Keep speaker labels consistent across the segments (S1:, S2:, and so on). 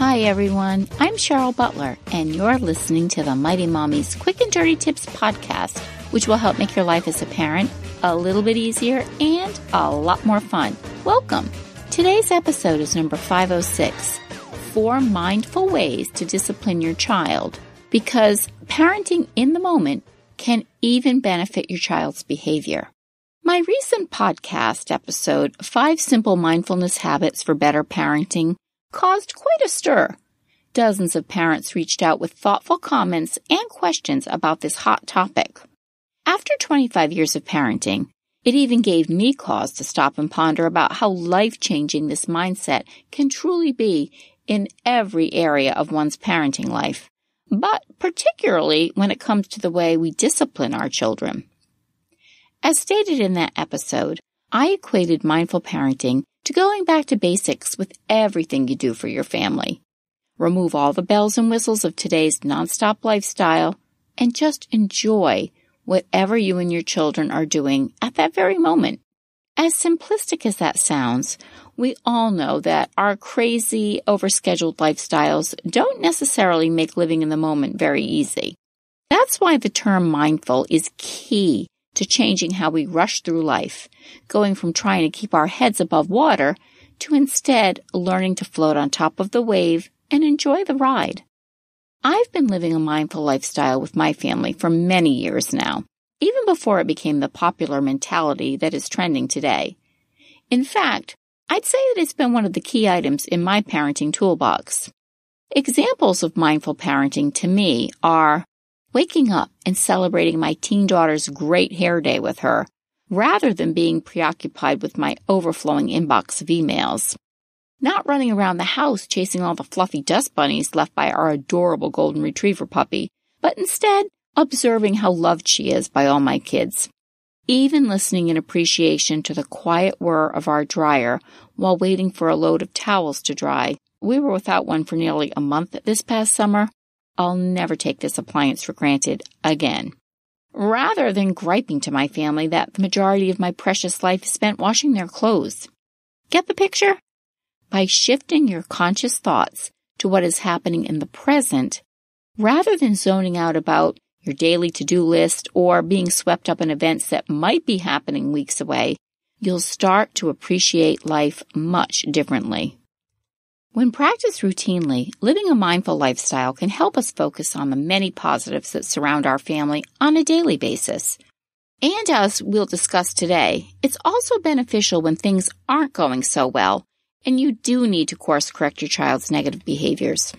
S1: Hi, everyone. I'm Cheryl Butler, and you're listening to the Mighty Mommy's Quick and Dirty Tips podcast, which will help make your life as a parent a little bit easier and a lot more fun. Welcome. Today's episode is number 506 Four Mindful Ways to Discipline Your Child, because parenting in the moment can even benefit your child's behavior. My recent podcast episode, Five Simple Mindfulness Habits for Better Parenting, caused quite a stir. Dozens of parents reached out with thoughtful comments and questions about this hot topic. After 25 years of parenting, it even gave me cause to stop and ponder about how life changing this mindset can truly be in every area of one's parenting life, but particularly when it comes to the way we discipline our children. As stated in that episode, I equated mindful parenting to going back to basics with everything you do for your family. Remove all the bells and whistles of today's nonstop lifestyle and just enjoy whatever you and your children are doing at that very moment. As simplistic as that sounds, we all know that our crazy, overscheduled lifestyles don't necessarily make living in the moment very easy. That's why the term mindful is key to changing how we rush through life, going from trying to keep our heads above water to instead learning to float on top of the wave and enjoy the ride. I've been living a mindful lifestyle with my family for many years now, even before it became the popular mentality that is trending today. In fact, I'd say that it's been one of the key items in my parenting toolbox. Examples of mindful parenting to me are waking up and celebrating my teen daughter's great hair day with her, rather than being preoccupied with my overflowing inbox of emails. Not running around the house chasing all the fluffy dust bunnies left by our adorable golden retriever puppy, but instead observing how loved she is by all my kids. Even listening in appreciation to the quiet whir of our dryer while waiting for a load of towels to dry. We were without one for nearly a month this past summer, I'll never take this appliance for granted again. Rather than griping to my family that the majority of my precious life is spent washing their clothes. Get the picture? By shifting your conscious thoughts to what is happening in the present, rather than zoning out about your daily to-do list or being swept up in events that might be happening weeks away, you'll start to appreciate life much differently. When practiced routinely, living a mindful lifestyle can help us focus on the many positives that surround our family on a daily basis. And as we'll discuss today, it's also beneficial when things aren't going so well and you do need to course correct your child's negative behaviors.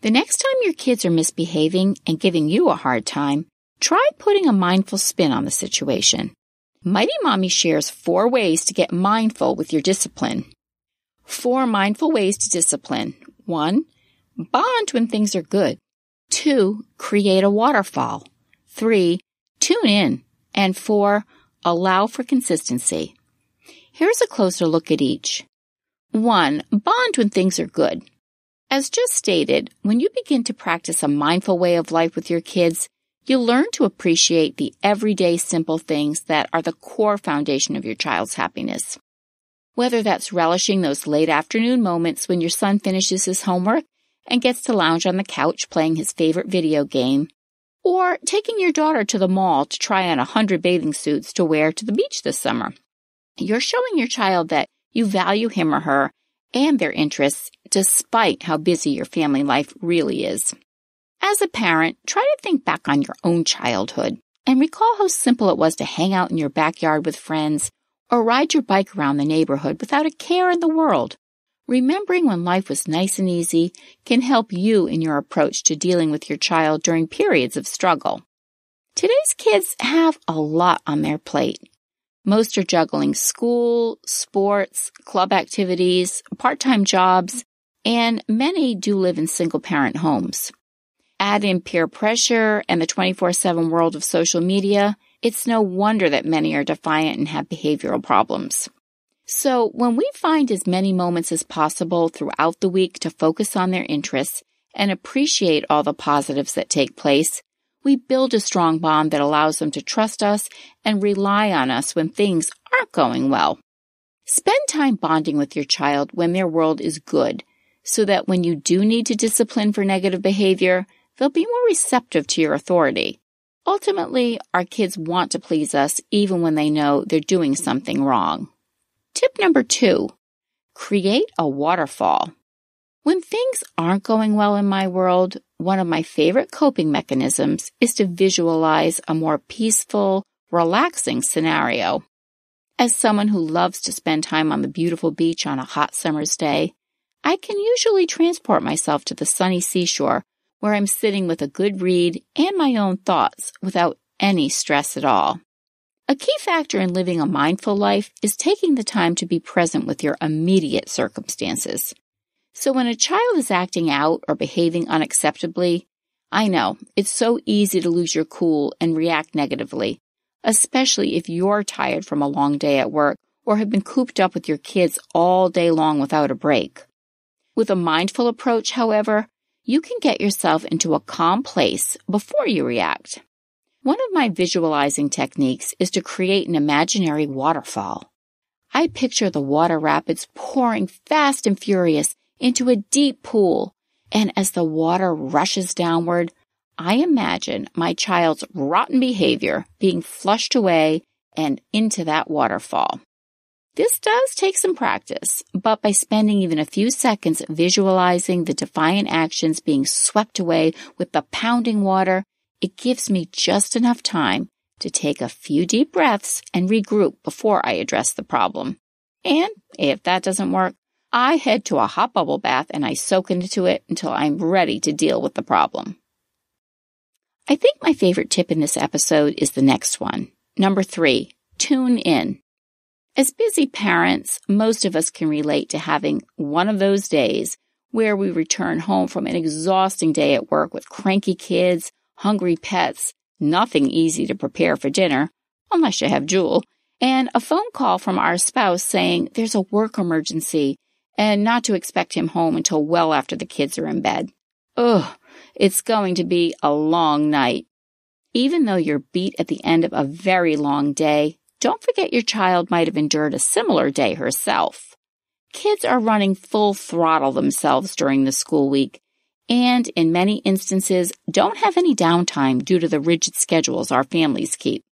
S1: The next time your kids are misbehaving and giving you a hard time, try putting a mindful spin on the situation. Mighty Mommy shares four ways to get mindful with your discipline. Four mindful ways to discipline. One, bond when things are good. Two, create a waterfall. Three, tune in. And four, allow for consistency. Here's a closer look at each. One, bond when things are good. As just stated, when you begin to practice a mindful way of life with your kids, you'll learn to appreciate the everyday simple things that are the core foundation of your child's happiness. Whether that's relishing those late afternoon moments when your son finishes his homework and gets to lounge on the couch playing his favorite video game, or taking your daughter to the mall to try on a hundred bathing suits to wear to the beach this summer. You're showing your child that you value him or her and their interests despite how busy your family life really is. As a parent, try to think back on your own childhood and recall how simple it was to hang out in your backyard with friends or ride your bike around the neighborhood without a care in the world. Remembering when life was nice and easy can help you in your approach to dealing with your child during periods of struggle. Today's kids have a lot on their plate. Most are juggling school, sports, club activities, part-time jobs, and many do live in single parent homes. Add in peer pressure and the 24-7 world of social media, it's no wonder that many are defiant and have behavioral problems. So when we find as many moments as possible throughout the week to focus on their interests and appreciate all the positives that take place, we build a strong bond that allows them to trust us and rely on us when things aren't going well. Spend time bonding with your child when their world is good so that when you do need to discipline for negative behavior, they'll be more receptive to your authority. Ultimately, our kids want to please us even when they know they're doing something wrong. Tip number two, create a waterfall. When things aren't going well in my world, one of my favorite coping mechanisms is to visualize a more peaceful, relaxing scenario. As someone who loves to spend time on the beautiful beach on a hot summer's day, I can usually transport myself to the sunny seashore where I'm sitting with a good read and my own thoughts without any stress at all. A key factor in living a mindful life is taking the time to be present with your immediate circumstances. So when a child is acting out or behaving unacceptably, I know it's so easy to lose your cool and react negatively, especially if you're tired from a long day at work or have been cooped up with your kids all day long without a break. With a mindful approach, however, you can get yourself into a calm place before you react. One of my visualizing techniques is to create an imaginary waterfall. I picture the water rapids pouring fast and furious into a deep pool, and as the water rushes downward, I imagine my child's rotten behavior being flushed away and into that waterfall. This does take some practice, but by spending even a few seconds visualizing the defiant actions being swept away with the pounding water, it gives me just enough time to take a few deep breaths and regroup before I address the problem. And if that doesn't work, I head to a hot bubble bath and I soak into it until I'm ready to deal with the problem. I think my favorite tip in this episode is the next one. Number three, tune in. As busy parents, most of us can relate to having one of those days where we return home from an exhausting day at work with cranky kids, hungry pets, nothing easy to prepare for dinner, unless you have Jewel, and a phone call from our spouse saying there's a work emergency and not to expect him home until well after the kids are in bed. Ugh, it's going to be a long night. Even though you're beat at the end of a very long day, don't forget your child might have endured a similar day herself. Kids are running full throttle themselves during the school week and in many instances don't have any downtime due to the rigid schedules our families keep.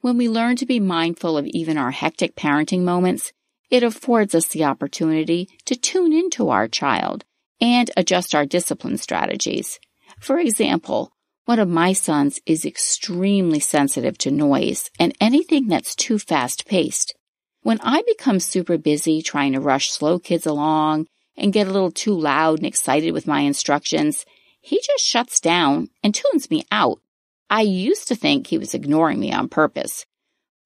S1: When we learn to be mindful of even our hectic parenting moments, it affords us the opportunity to tune into our child and adjust our discipline strategies. For example, one of my sons is extremely sensitive to noise and anything that's too fast paced. When I become super busy trying to rush slow kids along and get a little too loud and excited with my instructions, he just shuts down and tunes me out. I used to think he was ignoring me on purpose.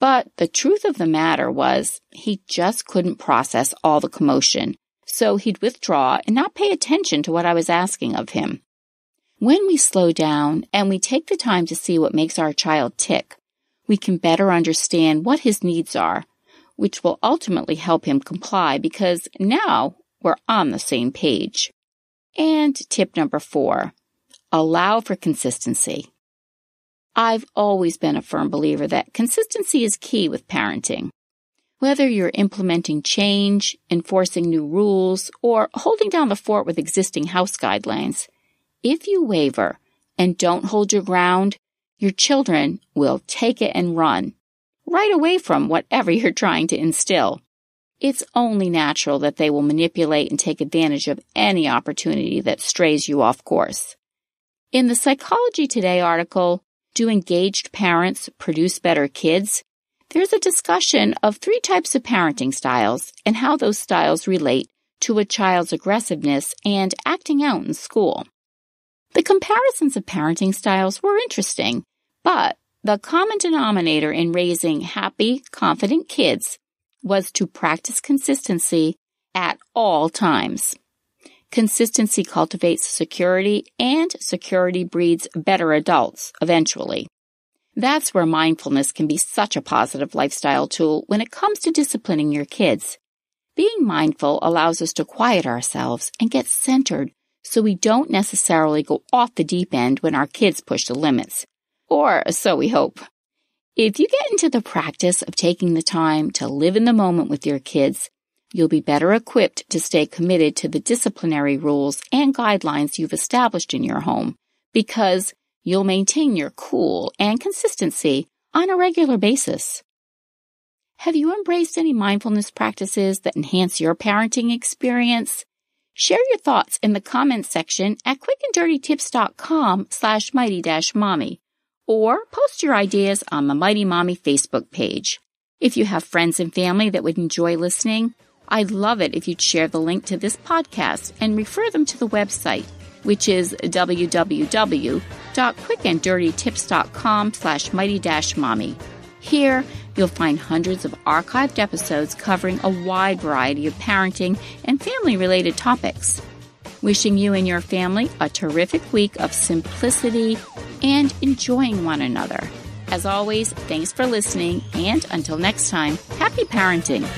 S1: But the truth of the matter was he just couldn't process all the commotion. So he'd withdraw and not pay attention to what I was asking of him. When we slow down and we take the time to see what makes our child tick, we can better understand what his needs are, which will ultimately help him comply because now we're on the same page. And tip number four, allow for consistency. I've always been a firm believer that consistency is key with parenting. Whether you're implementing change, enforcing new rules, or holding down the fort with existing house guidelines, if you waver and don't hold your ground, your children will take it and run right away from whatever you're trying to instill. It's only natural that they will manipulate and take advantage of any opportunity that strays you off course. In the Psychology Today article, Do Engaged Parents Produce Better Kids? There's a discussion of three types of parenting styles and how those styles relate to a child's aggressiveness and acting out in school. The comparisons of parenting styles were interesting, but the common denominator in raising happy, confident kids was to practice consistency at all times. Consistency cultivates security and security breeds better adults eventually. That's where mindfulness can be such a positive lifestyle tool when it comes to disciplining your kids. Being mindful allows us to quiet ourselves and get centered so we don't necessarily go off the deep end when our kids push the limits. Or so we hope. If you get into the practice of taking the time to live in the moment with your kids, you'll be better equipped to stay committed to the disciplinary rules and guidelines you've established in your home because you'll maintain your cool and consistency on a regular basis. Have you embraced any mindfulness practices that enhance your parenting experience? Share your thoughts in the comments section at quickanddirtytips.com slash mighty-mommy or post your ideas on the Mighty Mommy Facebook page. If you have friends and family that would enjoy listening, I'd love it if you'd share the link to this podcast and refer them to the website, which is www.quickanddirtytips.com slash mighty-mommy. Here, you'll find hundreds of archived episodes covering a wide variety of parenting and family-related topics. Wishing you and your family a terrific week of simplicity and enjoying one another. As always, thanks for listening, and until next time, happy parenting.